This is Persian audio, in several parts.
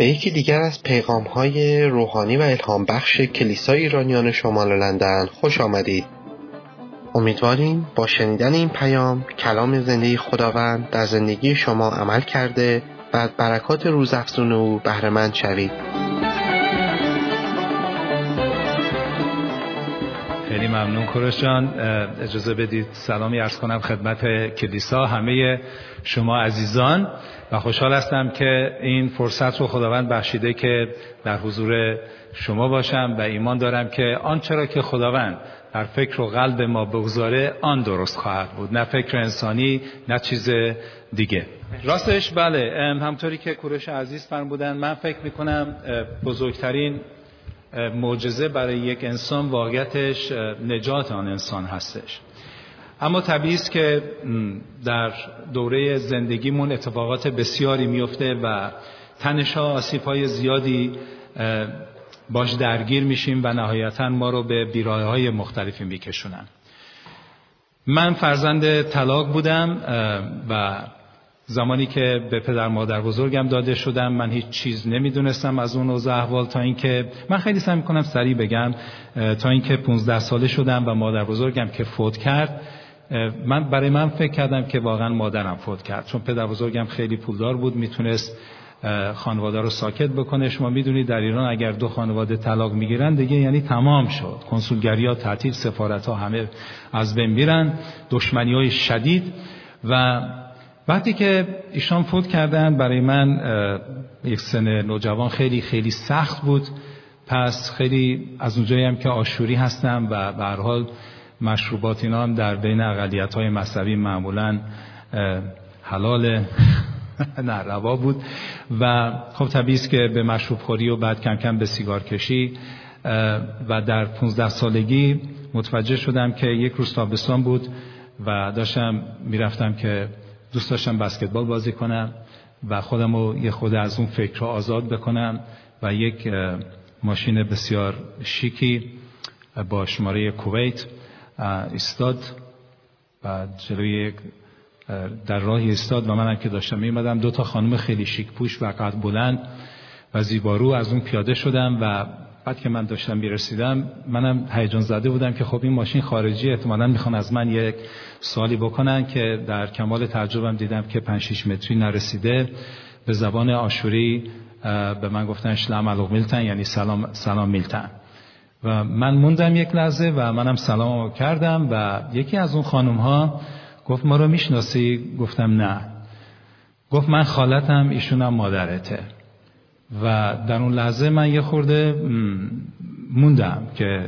به یکی دیگر از پیغام های روحانی و الهام بخش کلیسای ایرانیان شمال لندن خوش آمدید. امیدواریم با شنیدن این پیام کلام زندگی خداوند در زندگی شما عمل کرده و برکات روزافزون او بهرهمند شوید. ممنون. کوروش جان اجازه بدید سلامی ارز کنم خدمت کلیسا همه شما عزیزان. و خوشحال هستم که این فرصت رو خداوند بخشیده که در حضور شما باشم و ایمان دارم که آنچه را که خداوند در فکر و قلب ما بگذاره آن درست خواهد بود. نه فکر انسانی نه چیز دیگه. راستش بله. همطوری که کوروش عزیز فرمودن من فکر می‌کنم بزرگترین معجزه برای یک انسان واقعیتش نجات آن انسان هستش. اما طبیعی است که در دوره زندگیمون اتفاقات بسیاری میفته و تنشا آسیب های زیادی باش درگیر میشیم و نهایتا ما رو به بیراه های مختلفی میکشونن. من فرزند طلاق بودم و زمانی که به پدر مادر بزرگم داده شدم من هیچ چیز نمی‌دونستم از اون اوضاع احوال تا اینکه من خیلی سعی می‌کنم سریع بگم تا اینکه 15 ساله شدم و مادر بزرگم که فوت کرد. من برای من فکر کردم که واقعا مادرم فوت کرد چون پدر بزرگم خیلی پولدار بود می‌تونست خانواده رو ساکت بکنه. شما می‌دونید در ایران اگر دو خانواده طلاق می‌گیرن دیگه یعنی تمام شد. کنسولگری ها تعطیل سفارت ها همه از بین میرن. دشمنی های شدید و وقتی که ایشان فوت کردن برای من یک سن نوجوان خیلی خیلی سخت بود. پس خیلی از اونجایی هم که آشوری هستم و به هر حال مشروبات اینا هم در بین اقلیت های مذهبی معمولا حلال نه روا بود. و خب طبیعی که به مشروب خوری و بعد کم کم به سیگار کشی. و در 15 سالگی متوجه شدم که یک روز تابستان بود و داشتم می‌رفتم که دوست داشتم بسکتبال بازی کنم و خودم رو یه خود از اون فکر رو آزاد بکنم و یک ماشین بسیار شیکی با شماره کویت استاد و جلوی در راه استاد و منم که داشتم میمدم دو تا خانم خیلی شیک پوش و قد بلند و زیبارو از اون پیاده شدم و بعد که من داشتم می‌رسیدم منم هیجان زده بودم که خب این ماشین خارجی احتمالا می‌خوان از من یک سالی بکنن که در کمال تعجبم دیدم که 5 6 متری نرسیده. به زبان آشوری به من گفتن شلام علوق میلتن یعنی سلام سلام میلتن. و من موندم یک لحظه و منم سلام کردم و یکی از اون خانم ها گفت ما رو می‌شناسی؟ گفتم نه. گفت من خالتم ایشونم مادرته. و در اون لحظه من یه خورده موندم که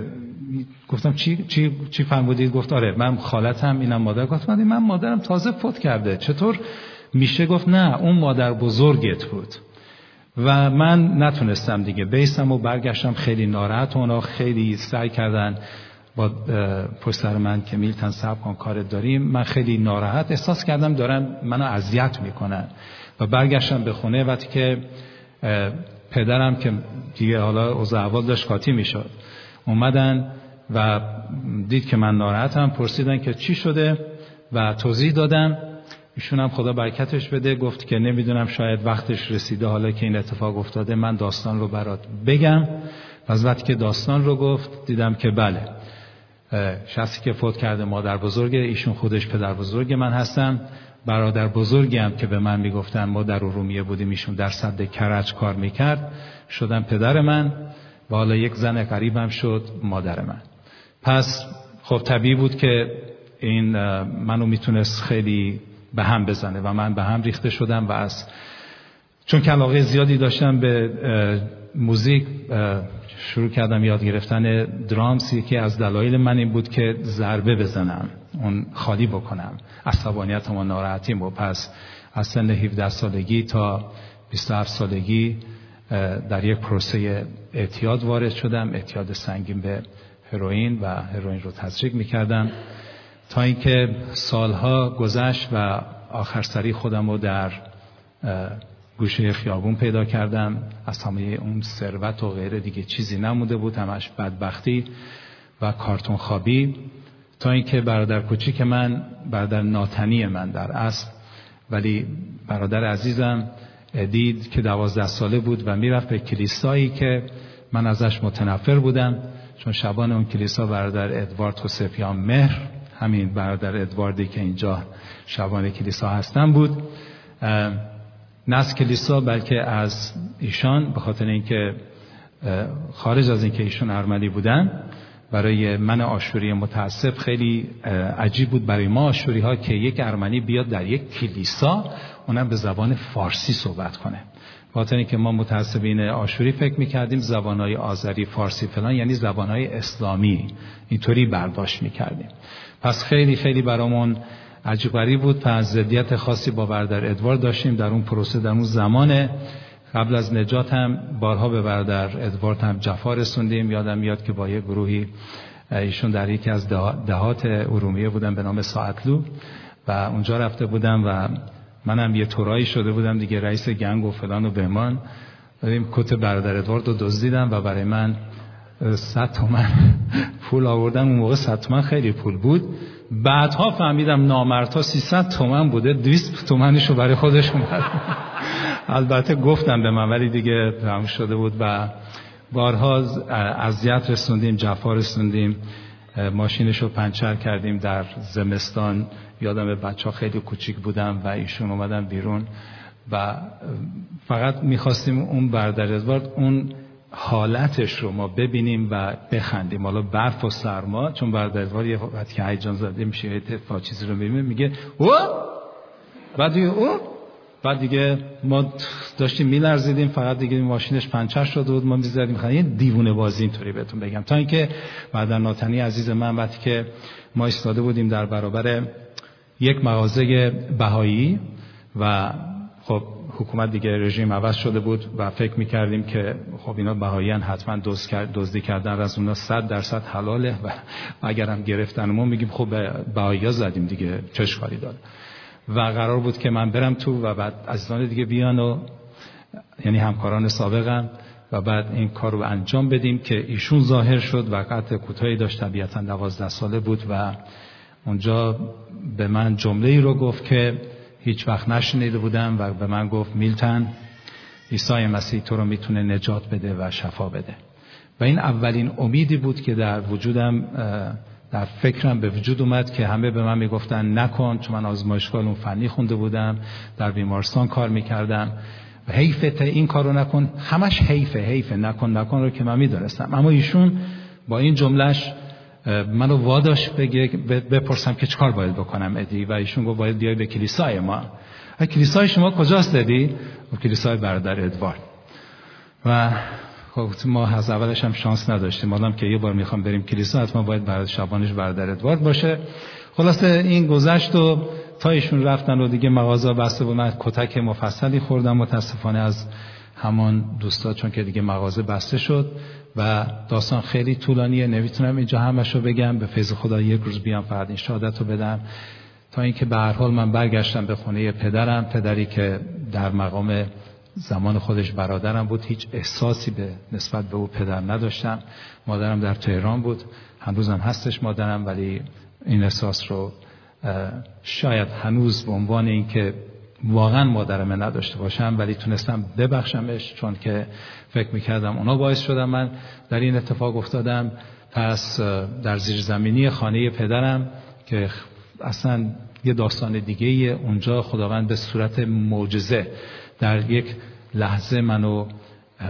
گفتم چی چی چی فرمودید گفت آره من خالتم اینم مادر. گفتم من مادرم تازه فوت کرده. چطور؟ میشه گفت نه اون مادر بزرگت بود. و من نتونستم دیگه. بیستم و برگشتم خیلی ناراحت اونا خیلی سعی کردن با پسر من که میلتن سب کن کارت داریم. من خیلی ناراحت احساس کردم دارن منو اذیت می‌کنن. و برگشتم به خونه. وقتی که پدرم که دیگه حالا اوضاع داشت قاطی می‌شد. اومدن و دید که من ناراحتم پرسیدن که چی شده و توضیح دادم ایشون هم خدا برکتش بده. گفت که نمی‌دونم شاید وقتش رسیده حالا که این اتفاق افتاده من داستان رو برات بگم. و از وقتی که داستان رو گفت دیدم که بله شخصی که فوت کرده مادر بزرگه ایشون خودش پدر بزرگ من هستم برادر بزرگی هم که به من می‌گفتن ما در ارومیه بودیم ایشون در صد کرج کار می‌کرد. شدم پدر من و حالا یک زن قریبم شد مادر من. پس خب طبیعی بود که این منو می‌تونست خیلی به هم بزنه و من به هم ریخته شدم و از چون که علاقه زیادی داشتم به موزیک شروع کردم یاد گرفتن درامز یکی از دلایل من این بود که ضربه بزنم اون خالی بکنم. عصبانیت و ناراحتیم. و پس از سن 17 سالگی تا 27 سالگی در یک پروسه اعتیاد وارد شدم. اعتیاد سنگین به هروئین و هروئین رو تزریق می‌کردم. تا اینکه سالها گذشت و آخر سری خودم رو در گوشه خیابون پیدا کردم. از همه اون ثروت و غیره دیگه چیزی نموده بود. همش بدبختی و کارتون خوابی. تا اینکه برادر کوچیک من برادر ناتنی من در اصل ولی برادر عزیزم دید که دوازده ساله بود و می‌رفت به کلیسایی که من ازش متنفر بودم. چون شبان اون کلیسا برادر ادوارد سفیان مهر همین برادر ادواردی که اینجا شبان کلیسا هستن بود. نه از کلیسا بلکه از ایشان به خاطر اینکه خارج از اینکه ایشون ارمنی بودن. برای من آشوری متاسف خیلی عجیب بود برای ما آشوری ها که یک ارمنی بیاد در یک کلیسا اونم به زبان فارسی صحبت کنه. خاطر اینکه ما متعصبین آشوری فکر می‌کردیم زبانهای آذری فارسی فلان یعنی زبانهای اسلامی اینطوری برداشت می‌کردیم. پس خیلی خیلی برامون عجیب بود. پس زدیت خاصی با بردر ادوارد داشتیم. در اون پروسه در اون زمان قبل از نجات هم بارها به بردر ادوارد هم جفا رسوندیم. یادم میاد که با یه گروهی ایشون در یکی از دهات ارومیه بودن به نام ساعتلو. و اونجا رفته بودم و منم یه تورایی شده بودم. دیگه رئیس گنگ و فلان و بهمان. داریم کت برادر ادوارد رو دزدیدم و برای من صد تومن پول آوردم. اون موقع صد تومن خیلی پول بود. بعدها فهمیدم نامرتا 300 تومن بوده 200 تومنش رو برای خودش اومد البته گفتم به من ولی دیگه تمام شده بود و بارها اذیت رسوندیم جفا رسوندیم ماشینش رو پنچر کردیم در زمستان. یادم بچه ها خیلی کوچیک بودم و ایشون اومدن بیرون و فقط می‌خواستیم اون بردر اون حالتش رو ما ببینیم و بخندیم. حالا برف و سرما چون بردر یه وقتی که هیجان زده میشه اتفاق چیزی رو می‌بینه میگه او بعد او بعد دیگه ما داشتیم میلرزیدیم فقط دیگه ماشینش پنچر شده بود ما می‌زدیم. خیلی یه دیوونه بازی اینطوری بهتون بگم. تا اینکه بعد ناتنی عزیز من وقتی که ما ایستاده بودیم در برابر یک مغازه بهایی و خب حکومت دیگه رژیم عوض شده بود و فکر می‌کردیم که خب اینا بهاییان حتما دزدی کردن از اونا صد درصد حلاله و اگر هم گرفتن ما میگیم خب بهایی زدیم دیگه چش کاری داد و قرار بود که من برم تو و بعد عزیزان دیگه بیان و یعنی همکاران سابقم و بعد این کار رو انجام بدیم که ایشون ظاهر شد و قطع کوتاهی داشت طبیعتا دوازده ساله بود و اونجا به من جمله ای رو گفت که هیچ وقت نشنیده بودم و به من گفت میلتن عیسی مسیح تو رو می‌تونه نجات بده و شفا بده. و این اولین امیدی بود که در وجودم در فکرم به وجود اومد که همه به من می‌گفتن نکن. چون من آزمایشگاه اون فنی خونده بودم در بیمارستان کار می‌کردم. و حیفه این کارو نکن. همش حیفه حیفه. نکن نکن رو که من می‌دونستم. اما ایشون با این جملهش منو واداش بگه بپرسم که چکار باید بکنم ادی؟ و ایشون گفت باید بیای به کلیسای ما. کلیسای شما کجاست ادی؟ کلیسای برادر ادوارد. و خب ما از اولش هم شانس نداشتیم. مادام که یه بار می‌خوام بریم کلیسا حتما باید برای شبانش برادر ادوارد باشه. خلاصه این گذشت و تا ایشون رفتن و دیگه مغازه بسته بود من کتک مفصلی خوردم. متاسفانه از همان دوستا چون که دیگه مغازه بسته شد. و داستان خیلی طولانیه. نمی‌تونم اینجا همش رو بگم. به فیض خدا یک روز بیام فقط این شهادت رو بدم. تا اینکه به هر حال من برگشتم به خونه پدرم. پدری که در مقام زمان خودش برادرم بود. هیچ احساسی به نسبت به او پدر نداشتم. مادرم در تهران بود. هنوزم هستش مادرم ولی این احساس رو شاید هنوز به عنوان اینکه واقعا مادرم نداشته باشم ولی تونستم ببخشمش چون که فکر می‌کردم اونا باعث شدم من در این اتفاق افتادم. پس در زیرزمینی خانه پدرم که اصلا یه داستان دیگه اونجا خداوند به صورت معجزه در یک لحظه منو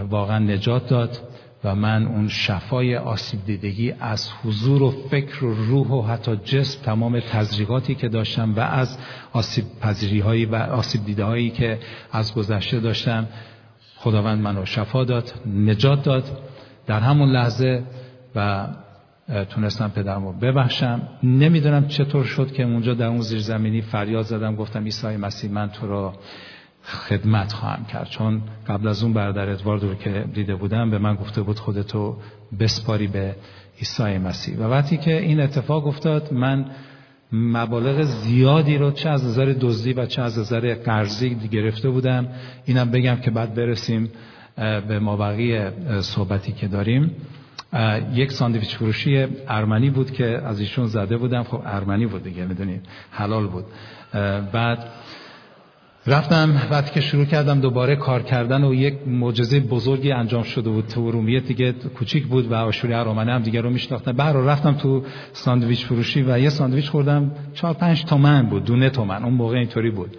واقعا نجات داد. و من اون شفای آسیب دیدگی از حضور و فکر و روح و حتی جسم تمام تزریقاتی که داشتم و از آسیب پذیری هایی و آسیب دیده هایی که از گذشته داشتم خداوند منو شفا داد نجات داد. در همون لحظه و تونستم پدرمو ببخشم. نمی‌دونم چطور شد که اونجا در اون زیرزمینی فریاد زدم گفتم عیسی مسیح من تو رو خدمت خواهم کرد. چون قبل از اون برادر ادوارد رو که دیده بودم به من گفته بود خودتو بسپاری به عیسی مسیح. و وقتی که این اتفاق افتاد من مبالغ زیادی رو چه از نظر دزدی و چه از نظر قرضی گرفته بودم. اینم بگم که بعد برسیم به مابقی صحبتی که داریم. یک ساندویچ فروشی ارمنی بود که از ایشون زده بودم. خب ارمنی بود دیگه می‌دونید حلال بود. بعد رفتم وقتی که شروع کردم دوباره کار کردن و یک معجزه بزرگی انجام شده بود. تو رومیه دیگه کوچیک بود و آشوری ارامنه هم دیگه رو میشناختن بعد رفتم تو ساندویچ فروشی و یه ساندویچ خوردم. چهار پنج تومن بود دونه تومن. اون موقع اینطوری بود.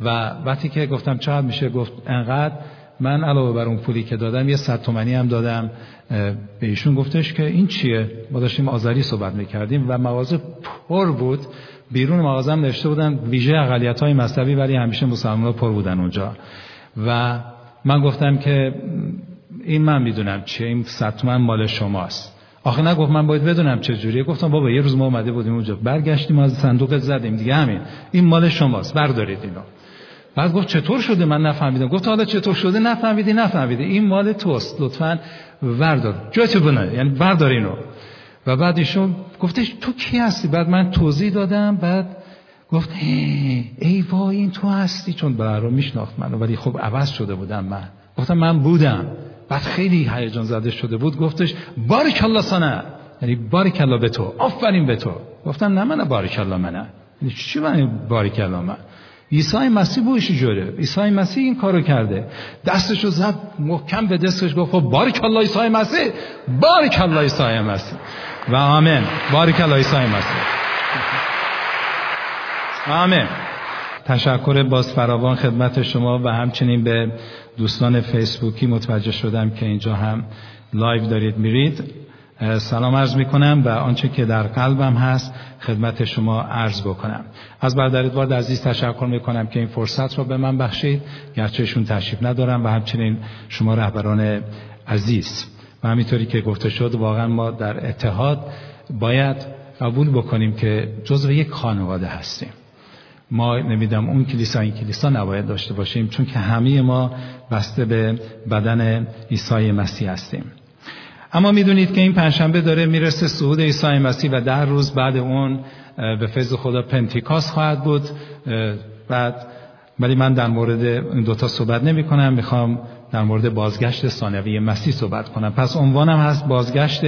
و وقتی که گفتم چقدر میشه گفت انقدر. من علاوه بر اون پولی که دادم یه صد تومنی هم دادم. به ایشون گفتش که این چیه؟ ما داشتیم آذری صحبت می‌کردیم و مغازه پر بود. بیرون مغازه هم نوشته بودن ویژه اقلیت های مذهبی ولی همیشه مسلمان پر بودن اونجا. و من گفتم که این من می‌دونم چیه این صد مال شماست. آخه نگفت من باید بدونم چه جوریه. گفتم بابا یه روز ما اومده بودیم اونجا برگشتیم از صندوق زدیم. دیگه همین این مال شماست بردارید اینو. بعد گفت چطور شده؟ من نفهمیدم. گفت حالا چطور شده؟ نفهمیدی نفهمیدی. این مال توست لطفا وردار. جاتو بنه یعنی بردار اینو. و بعد ایشون گفتش تو کی هستی؟ بعد من توضیح دادم بعد گفت ای وای این تو هستی؟ چون برای میشناخت منو ولی خب عوض شده بودم من. گفتم من بودم. بعد خیلی هیجان زده شده بود. گفتش بارک الله سنه یعنی بارک الله به تو. آفرین به تو. گفتم نه من بارک الله منه. یعنی چی من بارک الله من؟ عیسی مسیح بوش جوره. عیسی مسیح این کارو کرده. دستشو زد محکم به دستش گفت خب بارک الله عیسی مسیح. بارک الله عیسی مسیح. و آمین. بارک الله عیسی مسیح آمین. تشکر باز فراوان خدمت شما و همچنین به دوستان فیسبوکی متوجه شدم که اینجا هم live دارید میرید. سلام عرض می کنم و آنچه که در قلبم هست خدمت شما عرض بکنم. از برادر ادوارد عزیز تشکر می کنم که این فرصت رو به من بخشید. گرچه ایشون تشریف ندارن و همچنین شما رهبران عزیز. و همینطوری که گفته شد واقعا ما در اتحاد باید قبول بکنیم که جزو یک خانواده هستیم. ما نمیدم اون کلیسا این کلیسا نباید داشته باشیم چون که همه ما بسته به بدن عیسی مسیح هستیم. اما می‌دونید که این پنجشنبه داره می‌رسه صعود عیسی مسیح و ده روز بعد اون به فیض خدا پنتیکاس خواهد بود. بعد ولی من در مورد این دوتا صحبت نمی کنم می‌خوام در مورد بازگشت ثانوی مسیح صحبت کنم. پس عنوانم هست بازگشت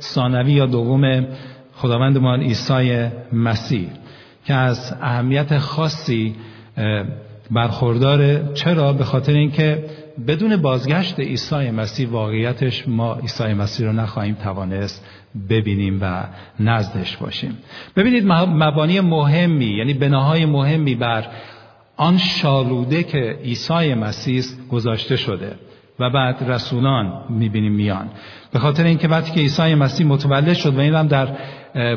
ثانوی یا دوم خداوندمان عیسی مسیح که از اهمیت خاصی برخورداره چرا؟ به خاطر اینکه بدون بازگشت عیسی مسیح واقعیتش ما عیسی مسیح رو نخواهیم توانست ببینیم و نزدش باشیم. ببینید مبانی مهمی یعنی بناهای مهمی بر آن شالوده که عیسی مسیح گذاشته شده و بعد رسولان می‌بینیم میان. به خاطر اینکه وقتی که عیسی مسیح متولد شد و اینم در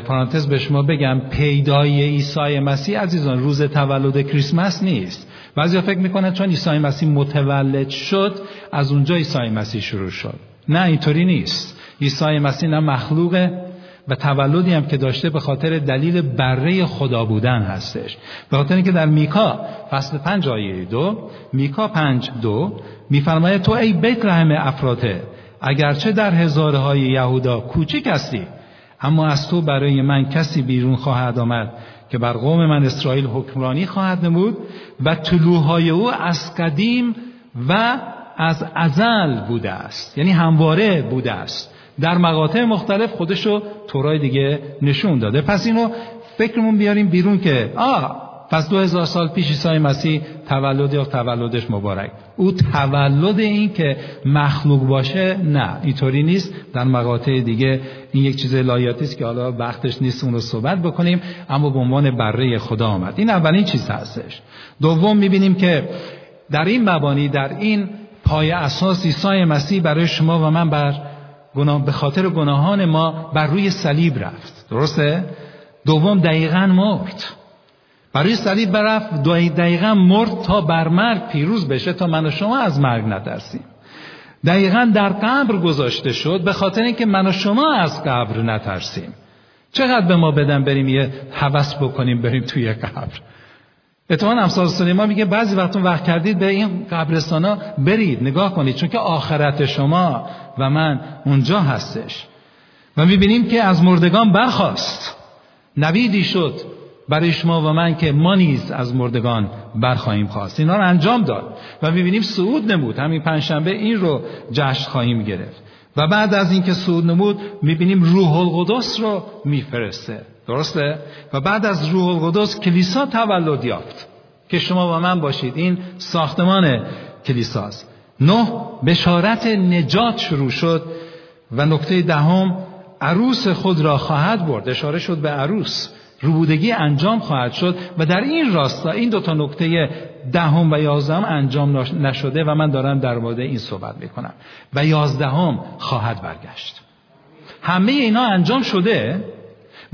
پرانتز به شما بگم پیدای عیسی مسیح عزیزان روز تولد کریسمس نیست. بعضی فکر می‌کنن چون عیسی مسیح متولد شد از اونجا عیسی مسیح شروع شد. نه اینطوری نیست. عیسی مسیح نه مخلوقه و تولدی هم که داشته به خاطر دلیل بره خدا بودن هستش. به خاطر اینکه در میکا فصل پنج آیه دو میکا پنج دو میفرماید تو ای بیت رحم افراته اگرچه در هزاره های یهودا کوچک هستی اما از تو برای من کسی بیرون خواهد آمد که بر قوم من اسرائیل حکمرانی خواهد نمود و طلوهای او از قدیم و از ازل بوده است. یعنی همواره بوده است. در مقاطع مختلف خودشو تورای دیگه نشون داده. پس اینو فکرمون بیاریم بیرون که آه پس دو هزار سال پیش عیسی مسیح تولد یا تولدش مبارک. او تولد این که مخلوق باشه؟ نه اینطوری نیست. در مقاطع دیگه این یک چیز الهیاتی است که حالا وقتش نیست اون رو صحبت بکنیم اما به عنوان بره خدا آمد. این اولین چیز هستش. دوم می‌بینیم که در این مبانی در این پای اساس عیسی مسیح برای شما و من بر گناه به خاطر گناهان ما بر روی صلیب رفت. درسته؟ دوم دقیقا مرد. برای صلیب برفت دقیقا مرد تا بر مرگ پیروز بشه تا من و شما از مرگ نترسیم. دقیقا در قبر گذاشته شد به خاطر اینکه من و شما از قبر نترسیم. چقدر به ما بدن بریم یه حوس بکنیم بریم توی قبر؟ اتفاقا امثال سلیمان میگه بعضی وقتون وقت کردید به این قبرستانا برید نگاه کنید چون که آخرت شما و من اونجا هستش. و می‌بینیم که از مردگان برخواست نویدی شد برای شما و من که ما نیز از مردگان برخواهیم خواست. اینا رو انجام داد. و می‌بینیم سعود نمود. همین پنجشنبه این رو جشن خواهیم گرفت. و بعد از اینکه سعود نمود می‌بینیم روح القدس رو میفرسته. درسته؟ و بعد از روح القدس کلیسا تولد یافت. که شما با من باشید. این ساختمان کلیساست. نه بشارت نجات شروع شد و نکته دهم عروس خود را خواهد برد. اشاره شد به عروس. روبودگی انجام خواهد شد. و در این راستا این دو تا نکته دهم و یازدهم انجام نشده و من دارم در مورد این صحبت می‌کنم. و یازدهم خواهد برگشت. همه اینا انجام شده.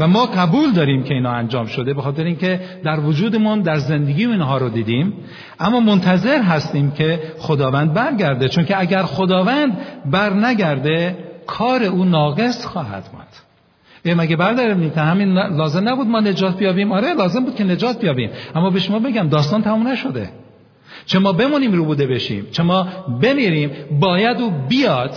و ما قبول داریم که اینا انجام شده به خاطر اینکه در وجودمون در زندگی اینها رو دیدیم. اما منتظر هستیم که خداوند برگرده چون که اگر خداوند بر نگرده کار او ناقص خواهد ماند. مگه برداریم همین لازم نبود ما نجات بیابیم؟ آره لازم بود که نجات بیابیم. اما به شما بگم داستان تموم نشده. چه ما بمونیم رو بوده بشیم چه ما بمیریم باید او بیاد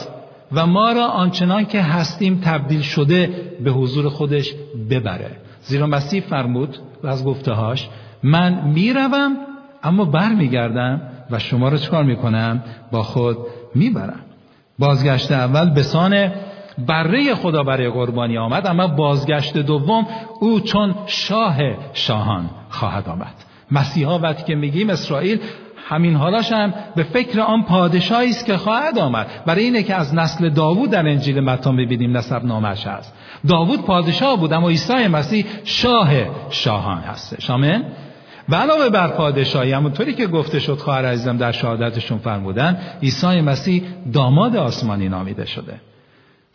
و ما را آنچنان که هستیم تبدیل شده به حضور خودش ببره. زیرا مسیح فرمود و از گفتهاش من می‌روم اما برمیگردم و شما رو چکار می‌کنم؟ با خود می‌برم. بازگشت اول به سان بره خدا برای قربانی آمد اما بازگشت دوم او چون شاه شاهان خواهد آمد. مسیحا وقتی که میگیم اسرائیل همین حالاش هم به فکر آن پادشاهی است که خواهد آمد. برای اینه که از نسل داوود در انجیل متی ببینیم نسب نامش هست. داوود پادشاه بود اما عیسی مسیح شاه شاهان هستش. آمین؟ و علاوه بر پادشاهی همونطوری که گفته شد خواهر عزیزم در شهادتشون فرمودن عیسی مسیح داماد آسمانی نامیده شده.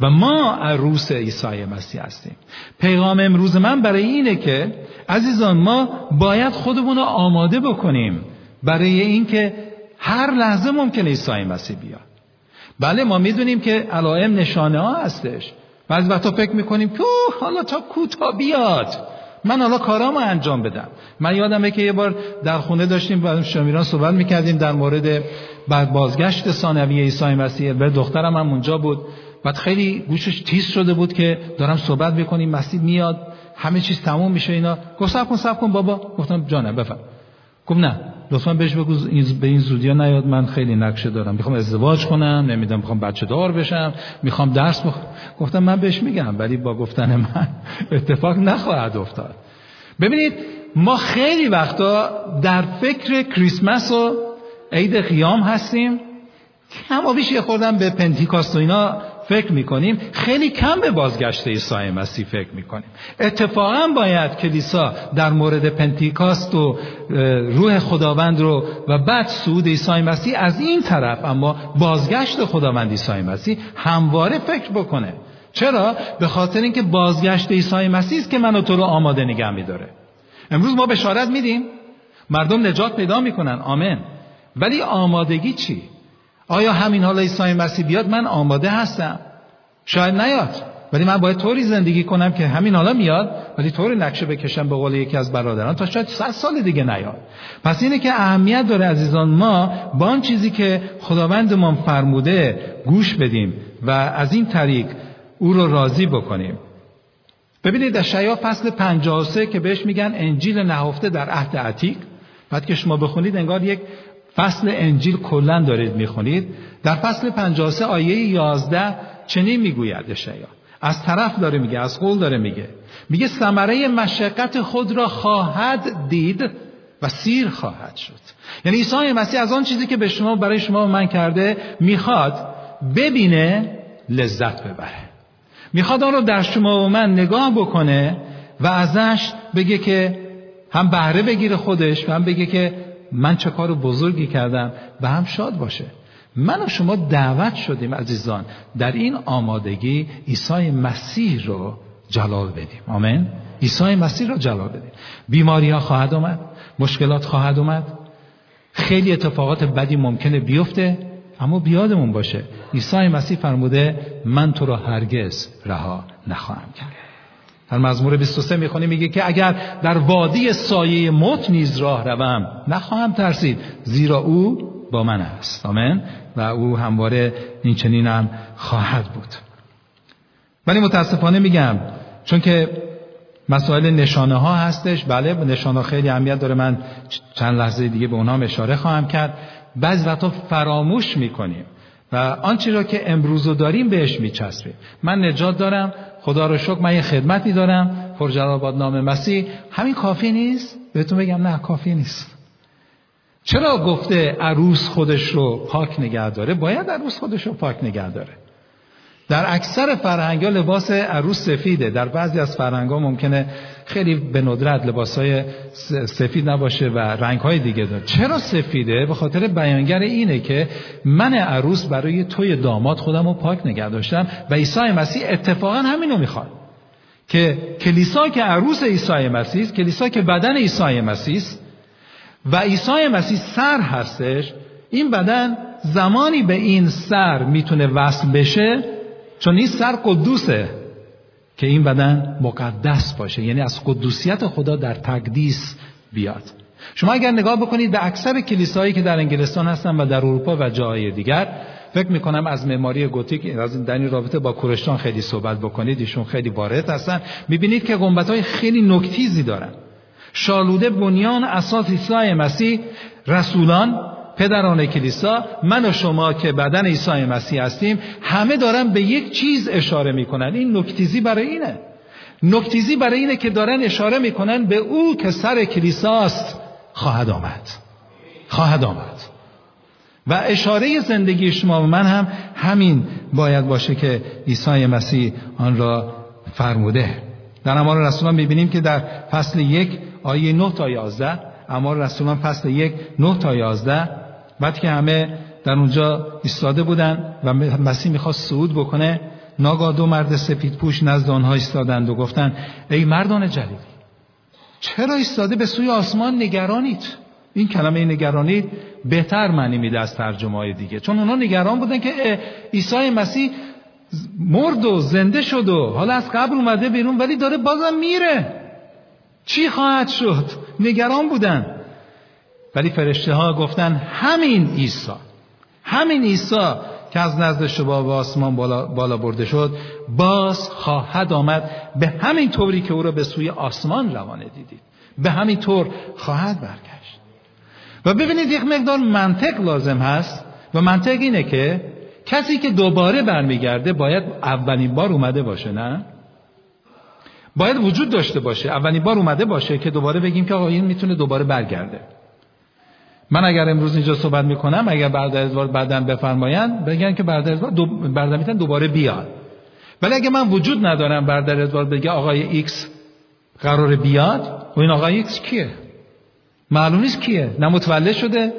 و ما عروس عیسی مسیح هستیم. پیغام امروز من برای اینه که عزیزان ما باید خودمون رو آماده بکنیم. برای اینکه هر لحظه ممکنه عیسی مسیح بیاد. بله ما می‌دونیم که علائم نشانه ها هستش. بعضی وقتا فکر می‌کنیم که حالا تا کوتا بیاد. من حالا کارامو انجام بدم. من یادمه که یه بار در خونه داشتیم با شمیران صحبت می‌کردیم در مورد بعد بازگشت ثانوی عیسی مسیح. و دخترم هم اونجا بود. بعد خیلی گوشش تیز شده بود که دارم صحبت می‌کنیم مسیح میاد همه چیز تموم میشه اینا. گفت صبر کن صبر کن بابا. گفتم جانم بفهم گفت نه. لطفا بهش بگو به این زودیا نیاد من خیلی نقشه دارم. می‌خوام ازدواج کنم نمی‌دونم می‌خوام بچه دار بشم می‌خوام درس بخ... گفتم من بهش میگم ولی با گفتن من اتفاق نخواهد افتاد. ببینید ما خیلی وقتا در فکر کریسمس و عید قیام هستیم. کم بیش خوردم به پنتیکاست و اینا فکر می‌کنیم خیلی کم به بازگشت عیسی مسیح فکر می‌کنیم. اتفاقا باید کلیسا در مورد پنتیکاست و روح خداوند رو و بعد سود عیسی مسیح از این طرف اما بازگشت خداوند عیسی مسیح همواره فکر بکنه. چرا؟ به خاطر اینکه بازگشت عیسی مسیح است که منو تو رو آماده نگه میداره. امروز ما بشارت میدیم. مردم نجات پیدا می‌کنن. آمن ولی آمادگی چی؟ آیا همین حالا عیسی مسیح بیاد؟ من آماده هستم. شاید نیاد. ولی من باید طوری زندگی کنم که همین حالا میاد ولی طوری نقشه بکشم به قول یکی از برادران تا شاید صد سال دیگه نیاد. پس اینه که اهمیت داره عزیزان ما با آن چیزی که خداوندمان فرموده گوش بدیم و از این طریق او رو راضی بکنیم. ببینید در شیا فصل 53 که بهش میگن انجیل نهفته در عهد عتیق. بعد که شما بخونید انگار یک فصل انجیل کلا دارید می‌خونید. در فصل 53 آیه 11 چنین می‌گوید اشعیا. از طرف داره میگه از قول داره میگه. میگه ثمره مشقت خود را خواهد دید و سیر خواهد شد. یعنی عیسی مسیح از آن چیزی که به شما برای شما من کرده می‌خواد ببینه لذت ببره. می‌خواد آن رو در شما و من نگاه بکنه و ازش بگه که هم بهره بگیره خودش و هم بگه که من چه کار بزرگی کردم و هم شاد باشه. من و شما دعوت شدیم عزیزان در این آمادگی عیسی مسیح رو جلال بدیم. آمین. عیسی مسیح رو جلال بدیم. بیماری ها خواهد اومد مشکلات خواهد اومد. خیلی اتفاقات بدی ممکنه بیفته اما بیادمون باشه. عیسی مسیح فرموده من تو را هرگز رها نخواهم کرد. در مزمور 23 می‌خونی میگه که اگر در وادی سایه موت نیز راه روم نخواهم ترسید زیرا او با من است. آمین. و او همواره این چنینم خواهد بود. ولی متاسفانه میگم چون که مسائل نشانه ها هستش بله نشانه خیلی اهمیت داره. من چند لحظه دیگه به اونها اشاره خواهم کرد. بعض وقتا فراموش می‌کنیم و آنچه را که امروز رو داریم بهش میچسبیم. من نجات دارم خدا رو شکر من یه خدمتی دارم پرجلال نام مسیح. همین کافی نیست؟ بهتون بگم نه کافی نیست. چرا گفته عروس خودش رو پاک نگه داره؟ باید عروس خودش رو پاک نگه داره. در اکثر فرهنگ ها لباس عروس سفیده. در بعضی از فرهنگ ها ممکنه خیلی به ندرت لباس های سفید نباشه و رنگ های دیگه داره. چرا سفیده؟ به خاطر بیانگر اینه که من عروس برای توی داماد خودم رو پاک نگه داشتم و عیسی مسیح اتفاقا همینو می‌خواد. که کلیسا که عروس عیسی مسیح است کلیسا که بدن عیسی مسیح و عیسی مسیح سر هستش این بدن زمانی به این سر می‌تونه وصل بشه چون این سر قدوسه که این بدن مقدس باشه یعنی از قدوسیت خدا در تقدیس بیاد. شما اگر نگاه بکنید به اکثر کلیسایی که در انگلستان هستن و در اروپا و جاهای دیگر فکر می‌کنم از معماری گوتیک از در این رابطه با کورشتان خیلی صحبت بکنید ایشون خیلی وارد هستن. می‌بینید که گنبت خیلی نکتیزی دارن. شالوده بنیان اساس عیسی مسیح رسولان پدران کلیسا من و شما که بدن عیسی مسیح هستیم همه دارن به یک چیز اشاره می‌کنن. این نکتیزی برای اینه. نکتیزی برای اینه که دارن اشاره می‌کنن به او که سر کلیساست خواهد آمد. خواهد آمد. و اشاره زندگی شما و من هم همین باید باشه که عیسی مسیح آن را فرموده. در اعمال رسولان می‌بینیم که در فصل یک آیه 9 تا 11 اعمال رسولان فصل یک 9 تا 11 وقتی که همه در اونجا ایستاده بودن و مسیح می‌خواست صعود بکنه ناگاه دو مرد سفید پوش نزد آنها ایستادند و گفتند ای مردان جلیلی چرا ایستاده به سوی آسمان نگرانید؟ این کلمه نگرانید بهتر معنی میده از ترجمه های دیگه چون اونا نگران بودن که عیسی مسیح مرد و زنده شد و حالا از قبر اومده بیرون ولی داره بازم میره. چی خواهد شد؟ نگران بودن. ولی فرشته ها گفتن همین عیسی همین عیسی که از نزد شما به آسمان بالا, بالا برده شد باز خواهد آمد. به همین طوری که او را به سوی آسمان روانه دیدید. به همین طور خواهد برگشت. و ببینید یک مقدار منطق لازم هست و منطق اینه که کسی که دوباره برمیگرده باید اولین بار اومده باشه نه؟ باید وجود داشته باشه. اولین بار اومده باشه که دوباره بگیم که آقا این می‌تونه دوباره برگرده. من اگر امروز اینجا صحبت می‌کنم اگر برادر ادوارد بعدن بفرمایند بگن که برادر ادوارد دو برادر دوباره بیاد ولی اگه من وجود ندارم برادر ادوارد بگه آقای X قرار بیاد و این آقای X کیه؟ معلوم نیست کیه؟ نه متولد شده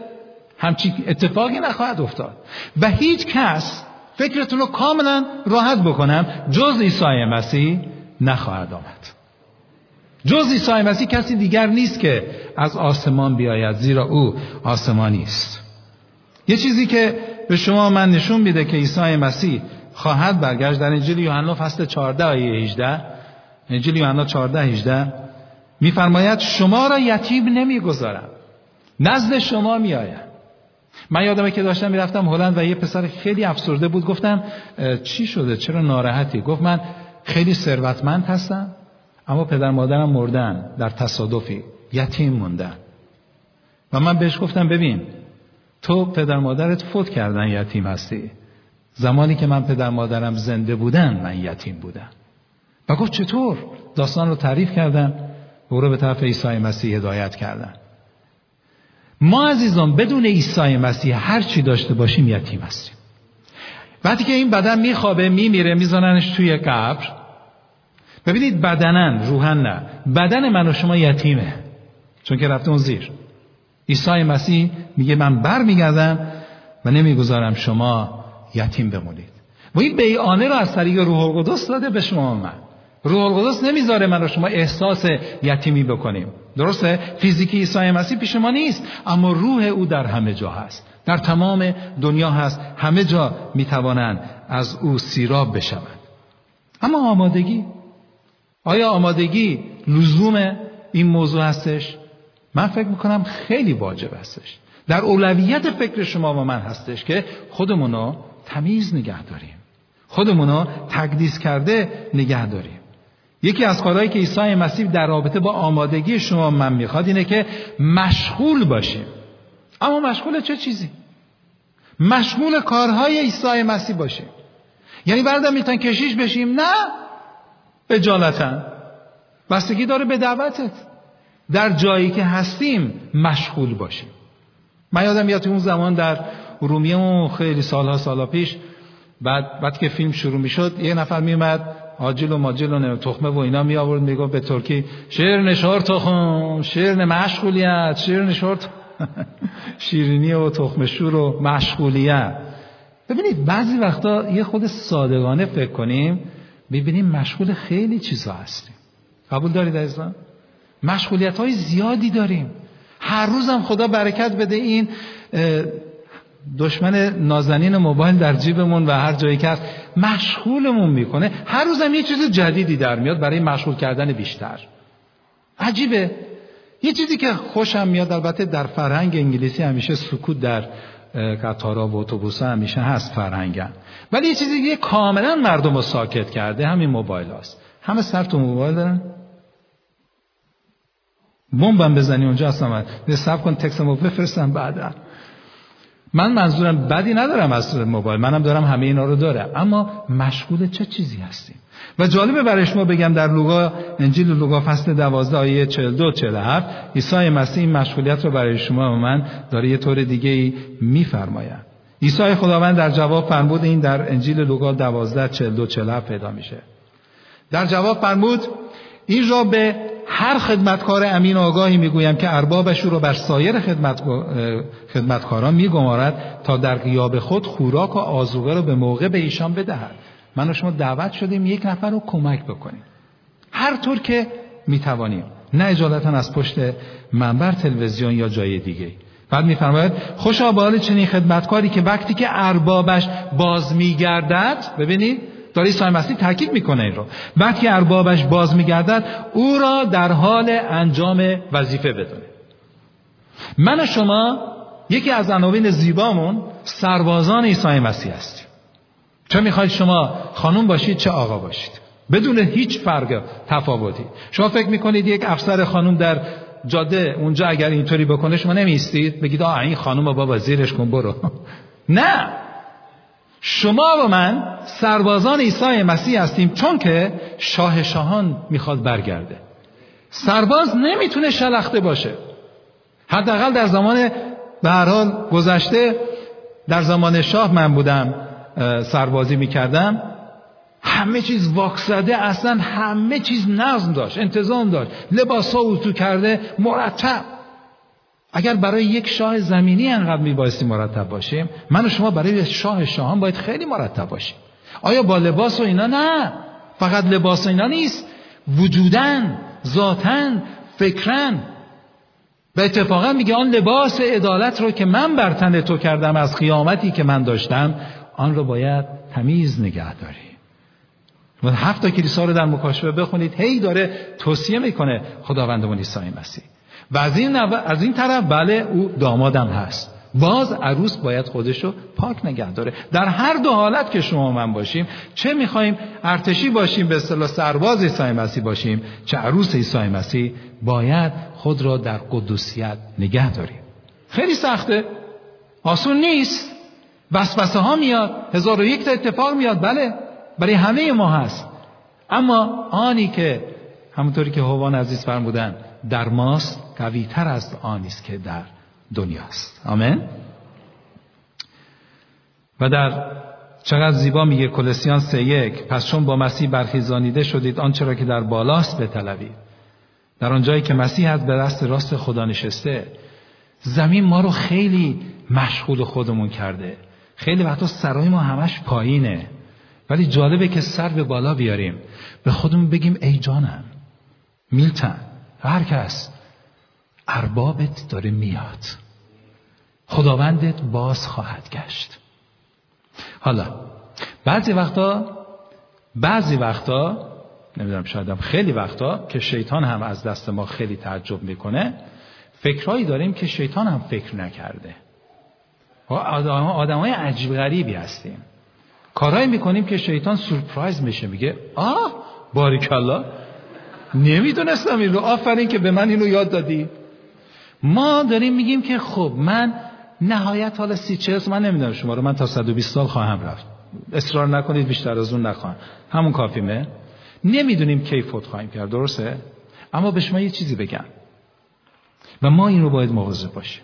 همچی اتفاقی نخواهد افتاد. و هیچ کس فکرتون رو کاملا راحت بکنم جز عیسی مسیح نخواهد آمد. جز عیسی مسیح کسی دیگر نیست که از آسمان بیاید زیرا او آسمانی است. یه چیزی که به شما من نشون میده که عیسی مسیح خواهد برگشت در انجیل یوحنا فصل 14 آیه 18 انجیل یوحنا 14 18 میفرماید شما را یتیم نمی‌گذارم نزد شما میآیم. من یادمه که داشتم می‌رفتم هلند و یه پسر خیلی افسرده بود. گفتم چی شده؟ چرا ناراحتی؟ گفت من خیلی ثروتمند هستم. اما پدر مادرم مردن در تصادفی یتیم موندن. و من بهش گفتم ببین تو پدر مادرت فوت کردن یتیم هستی. زمانی که من پدر مادرم زنده بودن من یتیم بودم. و گفت چطور؟ داستان رو تعریف کردن او رو به طرف عیسی مسیح هدایت کردن. ما عزیزان بدون عیسی مسیح هر چی داشته باشیم یتیم هستیم. وقتی که این بدن میخوابه میمیره میزننش توی قبر ببینید بدنن روحن نه. بدن من و شما یتیمه. چون که رفته اون زیر. عیسی مسیح میگه من بر میگردم و نمی‌گذارم شما یتیم بمونید. و این بیانه رو از طریق روح القدس داده به شما من. روح القدس نمی‌ذاره من و شما احساس یتیمی بکنیم. درسته؟ فیزیکی عیسی مسیح پیش ما نیست اما روح او در همه جا هست. در تمام دنیا هست. همه جا می‌توانند از او سیراب بشوند. اما آمادگی؟ آیا آمادگی لزوم این موضوع هستش؟ من فکر می‌کنم خیلی واجب هستش. در اولویت فکر شما و من هستش که خودمونو تمیز نگه داریم. خودمونو تقدیس کرده نگه داریم. یکی از کارهایی که عیسی مسیح در رابطه با آمادگی شما من می‌خواد اینه که مشغول باشیم. اما مشغول چه چیزی؟ مشغول کارهای عیسی مسیح باشیم. یعنی بردم میتون کشیش بشیم؟ نه. اجالتا. بستگی داره به دعوتت. در جایی که هستیم مشغول باشیم. من یادم میاد اون زمان در ارومیه اون خیلی سالها سالها پیش بعد بعد که فیلم شروع می‌شد یه نفر میومد آجیل و ماجیل و تخمه و اینا می آورد میگو به ترکی شیر نشار تخم شیر مشغولیت شیر نشار شیرینی و تخم شور و مشغولیت. ببینید بعضی وقتا یه خود صادقانه فکر کنیم ببینیم مشغول خیلی چیزا هستیم. قبول دارید عزیزان؟ مشغولیت های زیادی داریم. هر روزم خدا برکت بده این دشمن نازنین موبایل در جیبمون و هر جایی که هست مشغولمون می‌کنه. هر روزم یه چیز جدیدی در میاد برای مشغول کردن بیشتر. عجیبه. یه چیزی که خوشم میاد البته در فرهنگ انگلیسی همیشه سکوت در قطارا و اتوبوس همیشه هست فرهنگن. ولی یه چیزی که کاملا مردم رو ساکت کرده همین موبایل هست همه سر تو موبایل دارن. بمبم بزنی اونجا اصلا من سب کن تکسمو بفرستم بعدا. من منظورم بدی ندارم از موبایل منم دارم همه اینا رو دارم. اما مشغول چه چیزی هستیم؟ و جالبه برای شما بگم در لوقا انجیل لوقا فصل 12 آیه 42 47 عیسی مسیح این مشغولیت رو برای شما و من داره یه طور دیگه ای میفرماید. عیسی خداوند در جواب فرمود این در انجیل لوقا 12 42 47 پیدا میشه. در جواب فرمود این را به هر خدمتکار امین آگاهی می‌گویم که اربابش رو بر سایر خدمت... خدمتکاران میگمارد تا در قیاب خود خوراک و آزوقه رو به موقع به ایشان بدهد. من و شما دعوت شدیم یک نفر رو کمک بکنیم. هر طور که می‌توانیم. نه اجالتا از پشت منبر تلویزیون یا جای دیگه. بعد میفرماید خوشا به چنین خدمتکاری که وقتی که اربابش باز میگردد؟ ببینید داره عیسی مسیح تاکید می‌کنه این رو. وقتی اربابش باز میگردد او را در حال انجام وظیفه بدونه. من و شما یکی از عناوین زیبامون سربازان عیسی مسیح هستیم چه می‌خواید شما خانم باشید چه آقا باشید؟ بدون هیچ فرق تفاوتی. شما فکر می‌کنید یک افسر خانم در جاده اونجا اگر اینطوری بکنه شما نمیستید بگید آه این خانم بابا زیرش کن برو. نه! شما و من سربازان عیسی مسیح هستیم چون که شاه شاهان می‌خواد برگرده. سرباز نمی‌تونه شلخته باشه. حداقل در زمان به گذشته در زمان شاه من بودم سربازی می‌کردم. همه چیز واکسده اصلا همه چیز نظم داشت انتظام داشت. لباس ها اتو کرده مرتب. اگر برای یک شاه زمینی انقدر میبایستی مرتب باشیم من و شما برای شاه شاهان باید خیلی مرتب باشیم. آیا با لباس و اینا نه؟ فقط لباس و اینا نیست. وجودن ذاتن فکرن و اتفاقا میگه آن لباس عدالت رو که من بر تن تو کردم از قیامتی که من داشتم آن رو باید تمیز نگه داری. و هفت تا کلیسا رو در مکاشفه بخونید. هی داره توصیه می‌کنه خداوندمون عیسی مسیح. و از این, از این طرف بله او دامادم هست. باز عروس باید خودشو پاک نگه داره. در هر دو حالت که شما من باشیم چه می‌خوایم؟ ارتشی باشیم به اصطلاح سرباز عیسی مسیح باشیم. چه عروس عیسی مسیح باید خود را در قدوسیت نگه داریم. خیلی سخته. آسون نیست. وسوسه ها میاد. هزار و یک تا اتفاق میاد. بله برای همه ما هست. اما آنی که همونطوری که هوان عزیز فرمودن در ماست قوی تر از آنی است که در دنیاست. آمین. و در چقدر زیبا میگه کلسیان سه یک پس چون با مسیح برخیزانیده شدید آنچه را که در بالاست بطلبید. در آنجایی که مسیح از به دست راست خدا نشسته زمین ما رو خیلی مشغول خودمون کرده. خیلی وقتا سرای ما همش پایینه. ولی جالبه که سر به بالا بیاریم. به خودمون بگیم ای جانم میلتن هر کس اربابت داره میاد. خداوندت باز خواهد گشت. حالا بعضی وقتا بعضی وقتا نمی‌دونم شاید خیلی وقتا که شیطان هم از دست ما خیلی تعجب می‌کنه فکرهایی داریم که شیطان هم فکر نکرده. آدم های عجیب غریبی هستیم. کارهایی می‌کنیم که شیطان سورپرایز میشه میگه آه باریکالله نمی‌دونستم این رو. آفرین که به من اینو یاد دادی. ما داریم میگیم که خب من نهایت حالا سی چهل من نمی‌دونم شما رو. من تا 120 سال خواهم رفت. اصرار نکنید بیشتر از اون نخواهم. همون کافیمه. نمی‌دونیم کی فوت خواهیم کرد. درسته؟ اما به شما یه چیزی بگم. و ما این رو باید مواظب باشیم.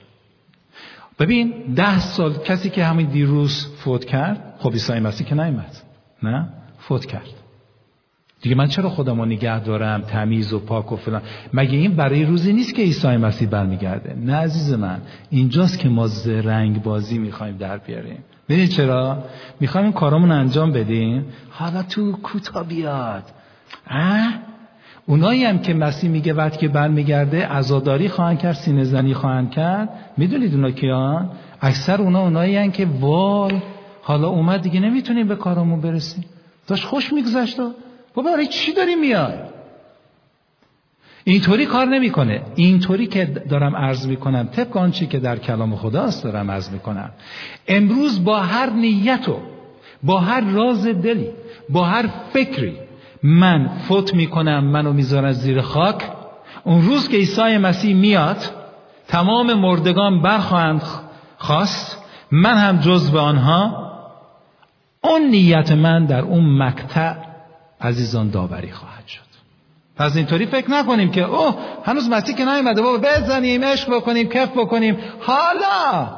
ببین ده سال کسی که همین دیروز فوت کرد خب عیسی مسیح که نیومد نه؟ فوت کرد. دیگه من چرا خودم رو نگه دارم؟ تمیز و پاک و فلان. مگه این برای روزی نیست که عیسی مسیح برمیگرده؟ نه عزیز من. اینجاست که ما رنگ بازی می‌خوایم در بیاریم. ببینید چرا؟ می‌خوایم کارامون انجام بدیم. حالا تو کوتا بیاد. اه؟ اونایی هم که مسیح میگه وقتی که برمیگرده عزاداری خواهند کرد سینه زنی خواهند کرد. می‌دونید اونا کیان؟ اکثر اونا اونایی هن که وال حالا اومد دیگه نمی‌تونیم به کارمون برسیم. داشت خوش میگذشت بابا برای چی داری میای؟ اینطوری کار نمی‌کنه. اینطوری که دارم عرض می‌کنم طبق آنچه که در کلام خداست دارم عرض می‌کنم. امروز با هر نیت و با هر راز دلی با هر فکری من فوت می‌کنم منو می‌ذارن زیر خاک. اون روز که عیسی مسیح میاد تمام مردگان برخواهند خواست. من هم جز به آنها. اون نیت من در اون مقطع عزیزان داوری خواهد شد. پس اینطوری فکر نکنیم که اوه هنوز مسیح که نیومده بابا بزنیم عشق بکنیم کف بکنیم. حالا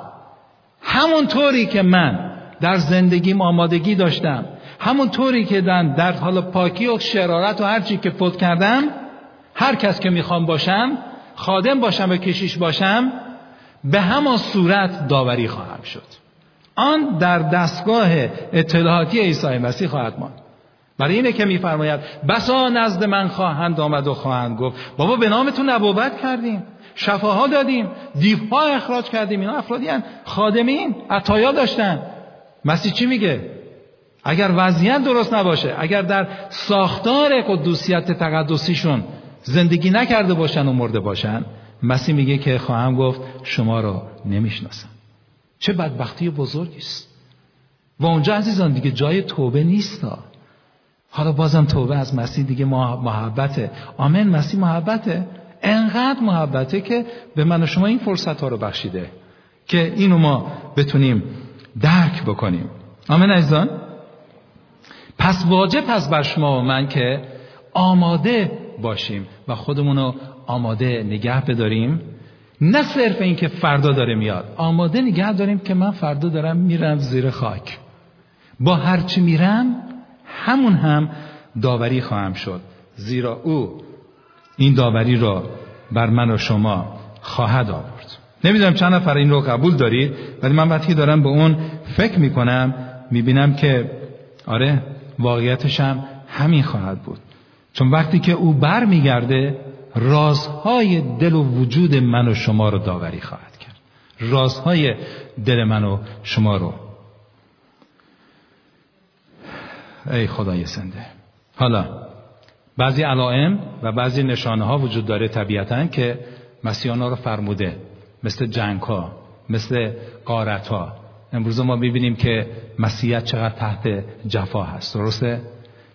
همون طوری که من در زندگیم آمادگی داشتم همون طوری که در, در حال پاکی و شرارت و هر چی که فوت کردم هر کس که می‌خوام باشم خادم باشم و کشیش باشم به همان صورت داوری خواهم شد. آن در دستگاه اطلاعاتی عیسی مسیح خواهد ماند. برای اینه که میفرماید بسا نزد من خواهند آمد و خواهند گفت. بابا به نامتون نبوت کردیم شفاها دادیم دیوها اخراج کردیم اینا افرادی هن. خادمین عطایا داشتن. مسیح چی میگه؟ اگر وضعیت درست نباشه اگر در ساختار قدوسیت تقدسیشون زندگی نکرده باشن و مرده باشن مسیح میگه که خواهم گفت شما رو نمی‌شناسم. چه بدبختی بزرگی است. و اونجا عزیزان دیگه جای توبه نیست حالا بازم توبه از مسیح دیگه محبته. آمن مسیح محبته. انقدر محبته که به من و شما این فرصت ها رو بخشیده که اینو ما بتونیم درک بکنیم. آمن عزیزان. پس واجب پس بر شما و من که آماده باشیم و خودمون رو آماده نگه بداریم. نه صرف این که فردا داره میاد. آماده نگه داریم که من فردا دارم میرم زیر خاک. با هرچی میرم همون هم داوری خواهم شد. زیرا او این داوری را بر من و شما خواهد آورد. نمی‌دونم چند نفر این رو قبول دارید ولی من وقتی دارم به اون فکر می‌کنم می‌بینم که آره واقعیتش هم همین خواهد بود. چون وقتی که او بر میگرده رازهای دل و وجود من و شما رو داوری خواهد کرد. رازهای دل من و شما رو ای خدای زنده. حالا بعضی علائم و بعضی نشانه ها وجود داره طبیعتا که مسیحان رو فرموده مثل جنگ ها مثل قارت ها امروز ما ببینیم که مسیحیت چقدر تحت جفا هست درسته؟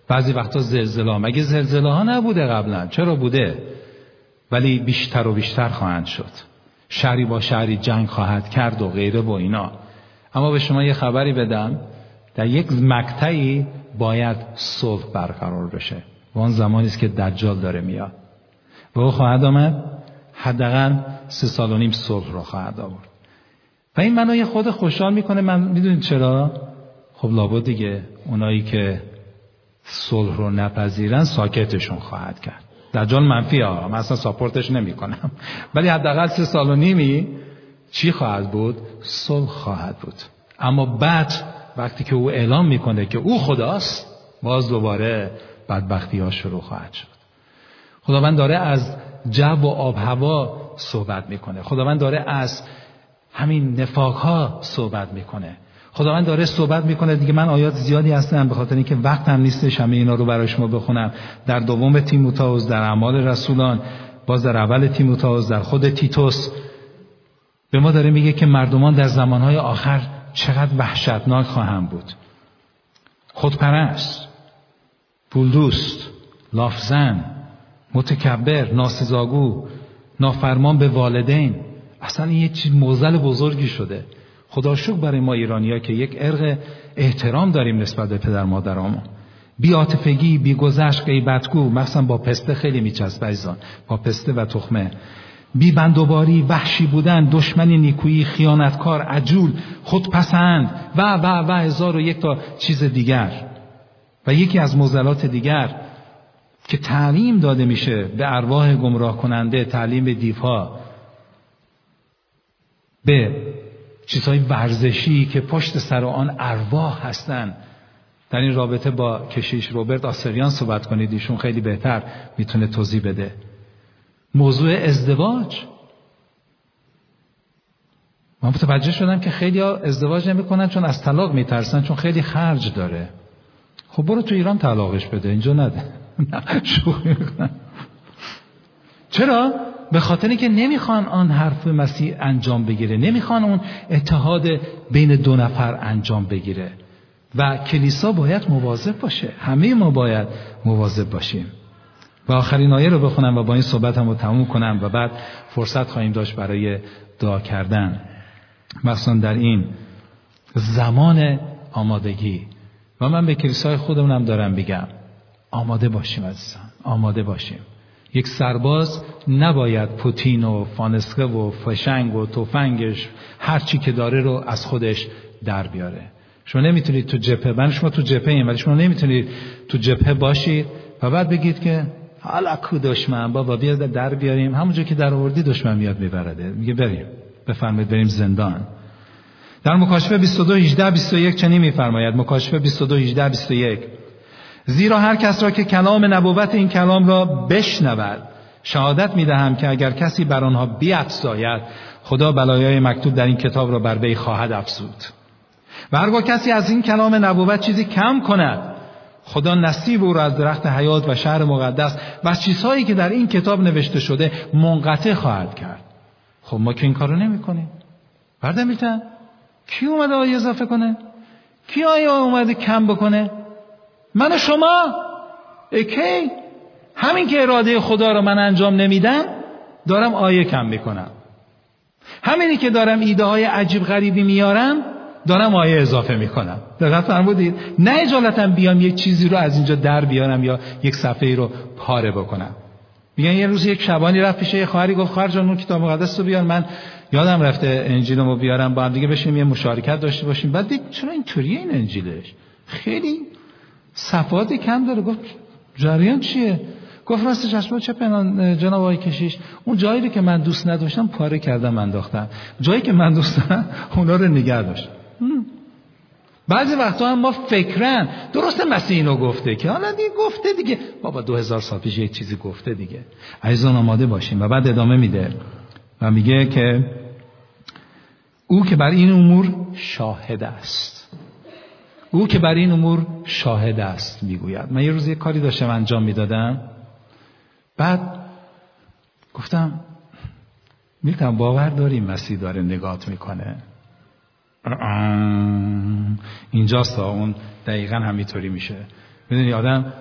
بعضی وقتا زلزله مگه زلزله ها نبوده قبلا؟ چرا بوده؟ ولی بیشتر و بیشتر خواهند شد. شهری با شهری جنگ خواهد کرد و غیره و اینا. اما به شما یه خبری بدم. در یک مقطعی باید صلح برقرار بشه و آن زمانی است که دجال داره میاد. و او خواهد آمد حداقل سه سال و نیم صلح را خواهد آورد. و این منو خود خوشحال می‌کنه. من می‌دونید چرا؟ خب لابد دیگه اونایی که صلح رو نپذیرن ساکتشون خواهد کرد. دجال منفی ها من اصلا ساپورتش نمی‌کنم. ولی حداقل سه سال و نیمی چی خواهد بود؟ صلح خواهد بود. اما بعد وقتی که او اعلام می‌کنه که او خداست باز دوباره بدبختی ها شروع خواهد شد. خداوند داره از جو و آب هوا صحبت می‌کنه. خداوند داره از همین نفاق ها صحبت می‌کنه. خداوند داره صحبت می‌کنه. دیگه من آیات زیادی هستم به خاطر اینکه وقتم نیستش همه اینا رو برای شما بخونم. در دوم تیموتائوس در اعمال رسولان باز در اول تیموتائوس در خود تیتوس. به ما داره میگه که مردمان در زمانهای آخر چقدر وحشتناک خواهم بود. خودپرست پولدوست لافزن متکبر ناسزاگو نافرمان به والدین. اصلا یه چیز موزل بزرگی شده. خدا شکر برای ما ایرانی که یک ارق احترام داریم نسبت به پدر مادرامون بی آتفگی بی گذشت غیبتگو مثلا با پسته خیلی میچسب عزیزان. با پسته و تخمه. بیبندوباری وحشی بودن دشمنی نیکویی خیانتکار عجول خودپسند و و و هزار و یک تا چیز دیگر. و یکی از موزلات دیگر که تعلیم داده میشه به ارواح گمراه کننده تعلیم به دیوها به چیزهای ورزشی که پشت سر آن ارواح هستند در این رابطه با کشیش روبرت آسریان صحبت کنید ایشون خیلی بهتر می‌تونه توضیح بده. موضوع ازدواج. من متوجه شدم که خیلی ها ازدواج نمی‌کنن چون از طلاق میترسن چون خیلی خرج داره. خب برو تو ایران طلاقش بده اینجا نده چرا؟ به خاطر اینکه نمی‌خوان آن حرف مسیح انجام بگیره. نمی‌خوان اون اتحاد بین دو نفر انجام بگیره. و کلیسا باید مواظب باشه. همه ما باید مواظب باشیم. و آخرین آیه رو بخونم و با این صحبت هم رو تموم کنم و بعد فرصت خواهیم داشت برای دعا کردن. مثلا در این زمان آمادگی. و من به کلیسای خودمونم دارم بگم آماده باشیم عزیزان آماده باشیم. یک سرباز نباید پوتین و فانسکه و فشنگ و توفنگش هر چی که داره رو از خودش در بیاره. شما نمی‌تونید تو جبهه من شما تو جبهه این ولی شما نمی‌تونید تو جبهه باشید و بعد بگید که حالا کو دشمن؟ بابا بیا در بیاریم. همونجا که در آوردی دشمن میاد میبرده. میگه بریم. بفرمایید بریم زندان. در مکاشفه 22 18 21 چنین میفرماید. مکاشفه 22 18 21 زیرا هر کس را که کلام نبوت این کلام را بشنود شهادت می‌دهم که اگر کسی بر آنها بیافزاید خدا بلایای مکتوب در این کتاب را بر وی خواهد افزود. و هرگاه کسی از این کلام نبوت چیزی کم کند خدا نصیب او را از درخت حیات و شهر مقدس و چیزهایی که در این کتاب نوشته شده منقطع خواهد کرد. خب ما که این کارو نمی کنیم برده میتن کی اومده آیه اضافه کنه؟ کی آیه اومده کم بکنه؟ من و شما؟ اکی همین که اراده خدا رو من انجام نمیدم دارم آیه کم می‌کنم. همینی که دارم ایده های عجیب غریبی میارم دارم آیه اضافه می‌کنم. دقت فرمودید؟ نه اجالتا بیام یک چیزی رو از اینجا در بیارم یا یک صفحه رو پاره بکنم. میگن یه روز یک شبانی رفت پیش یه خواهری گفت خواهر جان اون کتاب مقدس رو بیار. من یادم رفته انجیلمو بیارم با هم دیگه بشیم یه مشارکت داشته باشیم. بعد دید چرا اینطوریه این انجیلش؟ خیلی صفات کم داره. گفت جریان چیه؟ گفت راستش چشم چه پنان جناب آقای کشیش؟ اون جایی که من دوست نداشتم پاره کردم انداختم. جایی که من دوست دارم اونا رو نگه داشتم. بعضی وقتا هم ما فکرن. درست مسیح اینو گفته که حالا دیگه گفته دیگه. بابا دو هزار سال پیش یک چیزی گفته دیگه. عزیزان آماده باشیم و بعد ادامه میده و میگه که او که بر این امور شاهد است. او که بر این امور شاهد است می‌گوید. من یه روز یه کاری داشتم انجام می‌دادم. بعد گفتم می‌تونم باور داریم مسیح داره نگات می‌کنه. اینجاست اون دقیقا همینطوری میشه. می‌دونی آدم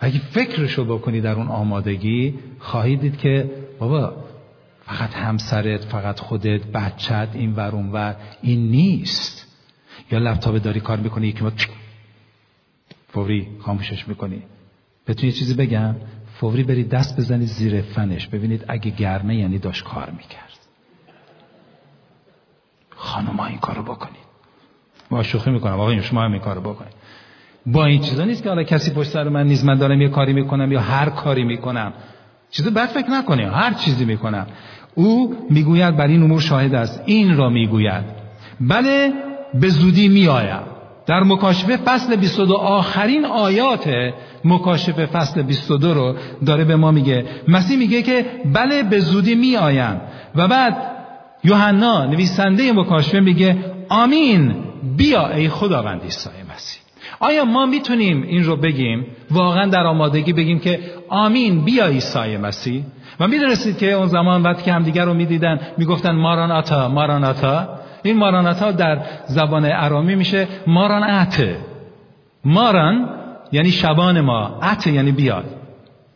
اگه فکرشو بکنی در اون آمادگی خواهی دید که بابا فقط همسرت فقط خودت بچت این ور اون ور این نیست. یا لپتاپ داری کار می‌کنی یکی ما فوری خاموشش می‌کنی. بهتون یه چیزی بگم فوری برید دست بزنید زیر فنش. ببینید اگه گرمه یعنی داشت کار می‌کرد. خانم ها این کارو بکنید. با شوخی می‌کنم. آقا شما هم این کارو بکنید. با این چیزا نیست که حالا کسی پشت سر من نیست من دارم یه کاری می‌کنم یا هر کاری می‌کنم. چیز بد فکر نکنی هر چیزی می‌کنم. او می‌گوید بر این امور شاهد است. این را می‌گوید. بله به زودی میآیم. در مکاشفه فصل 22 آخرین آیات مکاشفه فصل 22 رو داره به ما میگه. مسیح میگه که بله به زودی میآیم. و بعد یوحنا نویسنده مکاشفه میگه آمین بیا ای خداوند عیسی مسیح. آیا ما می‌تونیم این رو بگیم؟ واقعا در آمادگی بگیم که آمین بیا عیسی مسیح. و می‌دونستید که اون زمان وقتی که همدیگر رو می‌دیدن می‌گفتن ماراناتا ماراناتا. این ماراناتا در زبان ارامی میشه مارانات ماران یعنی شبان ما ات یعنی بیاد.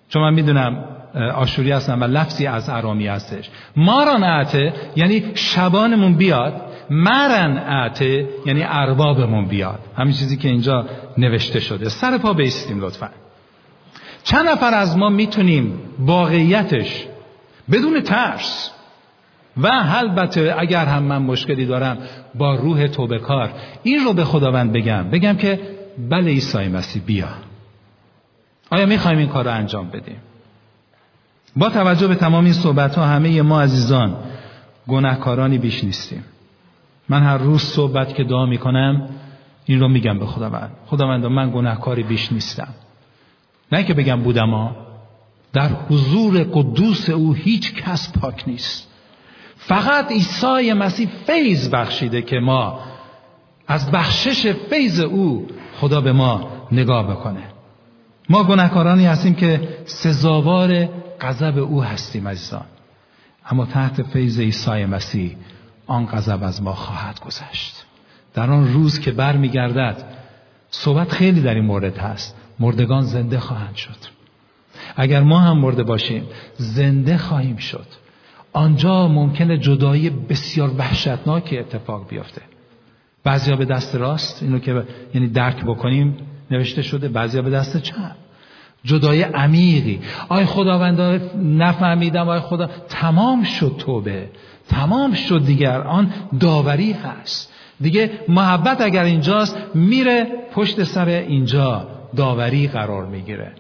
چون من می‌دونم آشوری هستن و لفظی از ارامی هستش. ماران اعته یعنی شبانمون بیاد مرن اعته یعنی اربابمون بیاد. همین چیزی که اینجا نوشته شده. سر پا بیستیم لطفا. چند نفر از ما می‌تونیم واقعیتش بدون ترس و البته اگر هم من مشکلی دارم با روح توبه کار این رو به خداوند بگم. بگم که بله عیسی مسیح بیا. آیا می‌خوایم این کار رو انجام بدیم؟ با توجه به تمام این صحبت ها همه ما عزیزان گناهکارانی بیش نیستیم. من هر روز صحبت که دعا می‌کنم این رو میگم به خداوند. خداوند من گناهکاری بیش نیستم. نه که بگم بودم ها در حضور قدوس او هیچ کس پاک نیست. فقط عیسی مسیح فیض بخشیده که ما از بخشش فیض او خدا به ما نگاه بکنه. ما گناهکارانی هستیم که سزاوار غضب او هستیم عزیزان. اما تحت فیض عیسی مسیح آن غضب از ما خواهد گذشت. در آن روز که برمیگردد صحبت خیلی در این مورد هست. مردگان زنده خواهند شد. اگر ما هم مرده باشیم زنده خواهیم شد. آنجا ممکنه جدایی بسیار وحشتناک اتفاق بیفته. بعضیا به دست راست اینو که یعنی درک بکنیم نوشته شده بعضیا به دست چپ. جدای عمیقی. آی خداوند نفهمیدم آی خدا تمام شد توبه. تمام شد دیگر آن داوری هست. دیگه محبت اگر اینجاست میره پشت سر اینجا داوری قرار می‌گیره.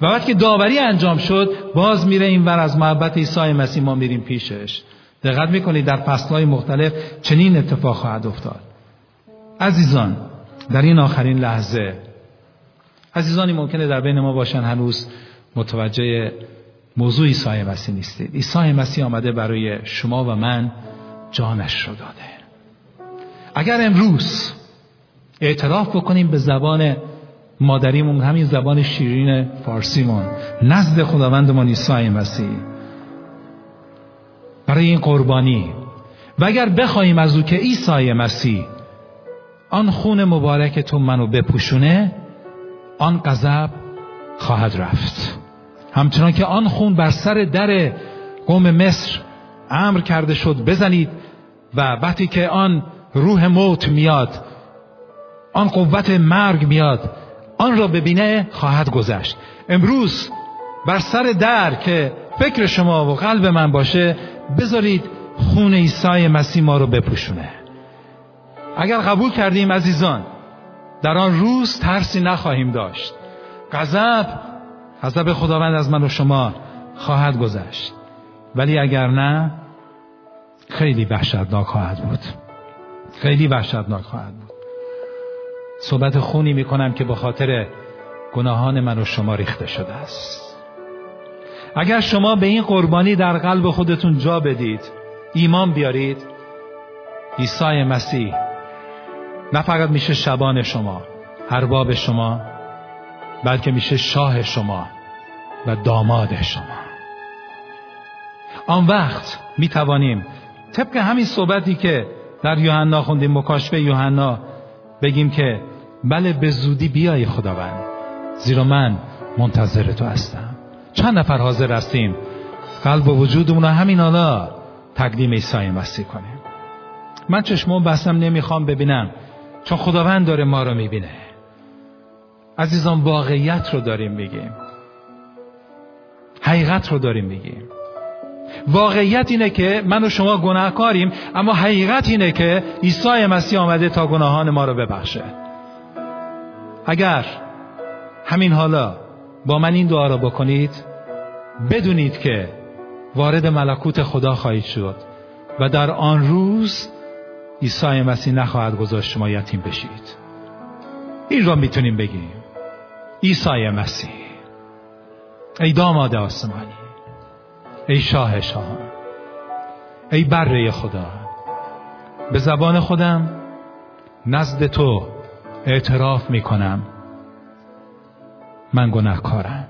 و وقتی که داوری انجام شد باز میره این ور از محبت عیسی مسیح ما میریم پیشش. دقت می‌کنید در فصلهای مختلف چنین اتفاق خواهد افتاد. عزیزان در این آخرین لحظه عزیزانی ممکنه در بین ما باشن. هنوز متوجه موضوع عیسی مسیح نیستید. عیسی مسیح آمده برای شما و من جانش رو داده. اگر امروز اعتراف بکنیم به زبان مادریمون همین زبان شیرین فارسیمون نزد خداوندمان عیسی مسیح برای این قربانی و اگر بخواهیم از او که عیسی مسیح آن خون مبارک تو منو بپوشونه آن غضب خواهد رفت. همچنان که آن خون بر سر در قوم مصر امر کرده شد بزنید و وقتی که آن روح موت میاد آن قوت مرگ میاد آن را ببینه خواهد گذشت. امروز بر سر در که فکر شما و قلب من باشه بذارید خون عیسی مسیح ما رو بپوشونه. اگر قبول کردیم عزیزان در آن روز ترسی نخواهیم داشت. غضب غضب خداوند از من و شما خواهد گذشت. ولی اگر نه خیلی وحشتناک خواهد بود. خیلی وحشتناک خواهد بود. صحبت خونی می‌کنم که به خاطر گناهان من و شما ریخته شده است. اگر شما به این قربانی در قلب خودتون جا بدید ایمان بیارید عیسی مسیح نه فقط میشه شبان شما ارباب شما بلکه میشه شاه شما و داماد شما. آن وقت می‌توانیم طبق همین صحبتی که در یوحنا خوندیم مکاشفه یوحنا بگیم که بله به زودی بیای خداوند زیرا من منتظر تو هستم. چند نفر حاضر هستیم؟ قلب و وجودمون همین حالا تقدیم عیسی مسیح کنیم. من چشمون بستم نمی‌خوام ببینم. چون خداوند داره ما رو می‌بینه. عزیزان واقعیت رو داریم میگیم. حقیقت رو داریم میگیم. واقعیت اینه که من و شما گناهکاریم اما حقیقت اینه که عیسی مسیح آمده تا گناهان ما رو ببخشه. اگر همین حالا با من این دعا رو بکنید بدونید که وارد ملکوت خدا خواهید شد و در آن روز عیسی مسیح نخواهد گذاشت شما یتیم بشید. این را می‌تونیم بگیم. عیسی مسیح. ای داماد آسمانی. ای شاه شاهان. ای بره خدا. به زبان خودم نزد تو اعتراف می‌کنم. من گناهکارم.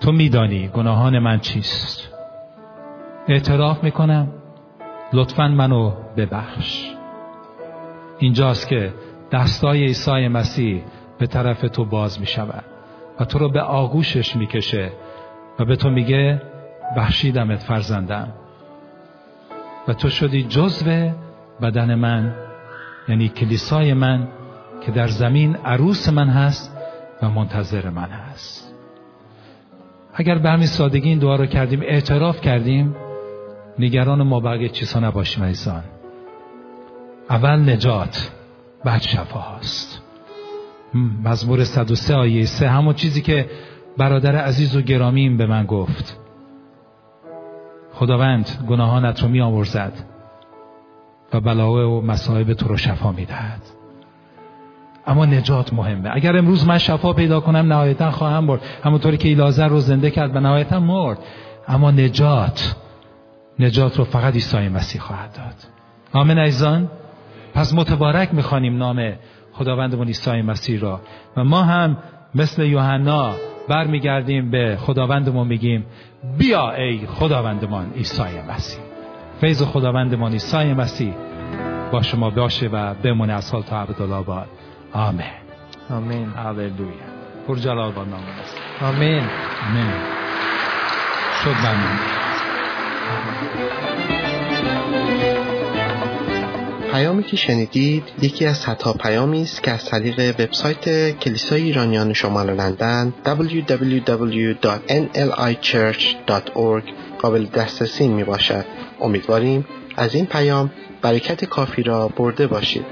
تو میدانی گناهان من چیست. اعتراف می‌کنم. لطفا منو ببخش. اینجاست که دستای عیسی مسیح به طرف تو باز می شود و تو رو به آغوشش می‌کشه و به تو میگه بخشیدمت فرزندم. و تو شدی جزو بدن من یعنی کلیسای من که در زمین عروس من هست و منتظر من هست. اگر به همین سادگی این دعا رو کردیم اعتراف کردیم نگران ما بقیه چیزها نباشیم عزیزان. اول نجات بعد شفا هست مزمور 103 آیه 3 همون چیزی که برادر عزیز و گرامیم به من گفت. خداوند گناهانت رو می آمرزد و بلاوه و مصائب تو رو شفا می دهد اما نجات مهمه. اگر امروز من شفا پیدا کنم نهایتا خواهم برد همونطوری که ایلازر رو زنده کرد و نهایتا مرد. اما نجات نجات رو فقط عیسی مسیح خواهد داد. آمین ایزان پس متبارک می‌خوانیم نام خداوندمون عیسی مسیح را. و ما هم مثل یوحنا برمیگردیم به خداوندمون میگیم بیا ای خداوندمان عیسی مسیح. فیض خداوندمان عیسی مسیح با شما باشه و بمونه از حال تا عبدالآباد آمین. آمین. هللویا. پر جلال با نام. آمین. آمین. شد پیامی که شنیدید یکی از صدها پیامی است که از طریق وبسایت کلیسای ایرانیان شمال لندن www.nlichurch.org قابل دسترسی می باشد. امیدواریم از این پیام برکت کافی را برده باشید.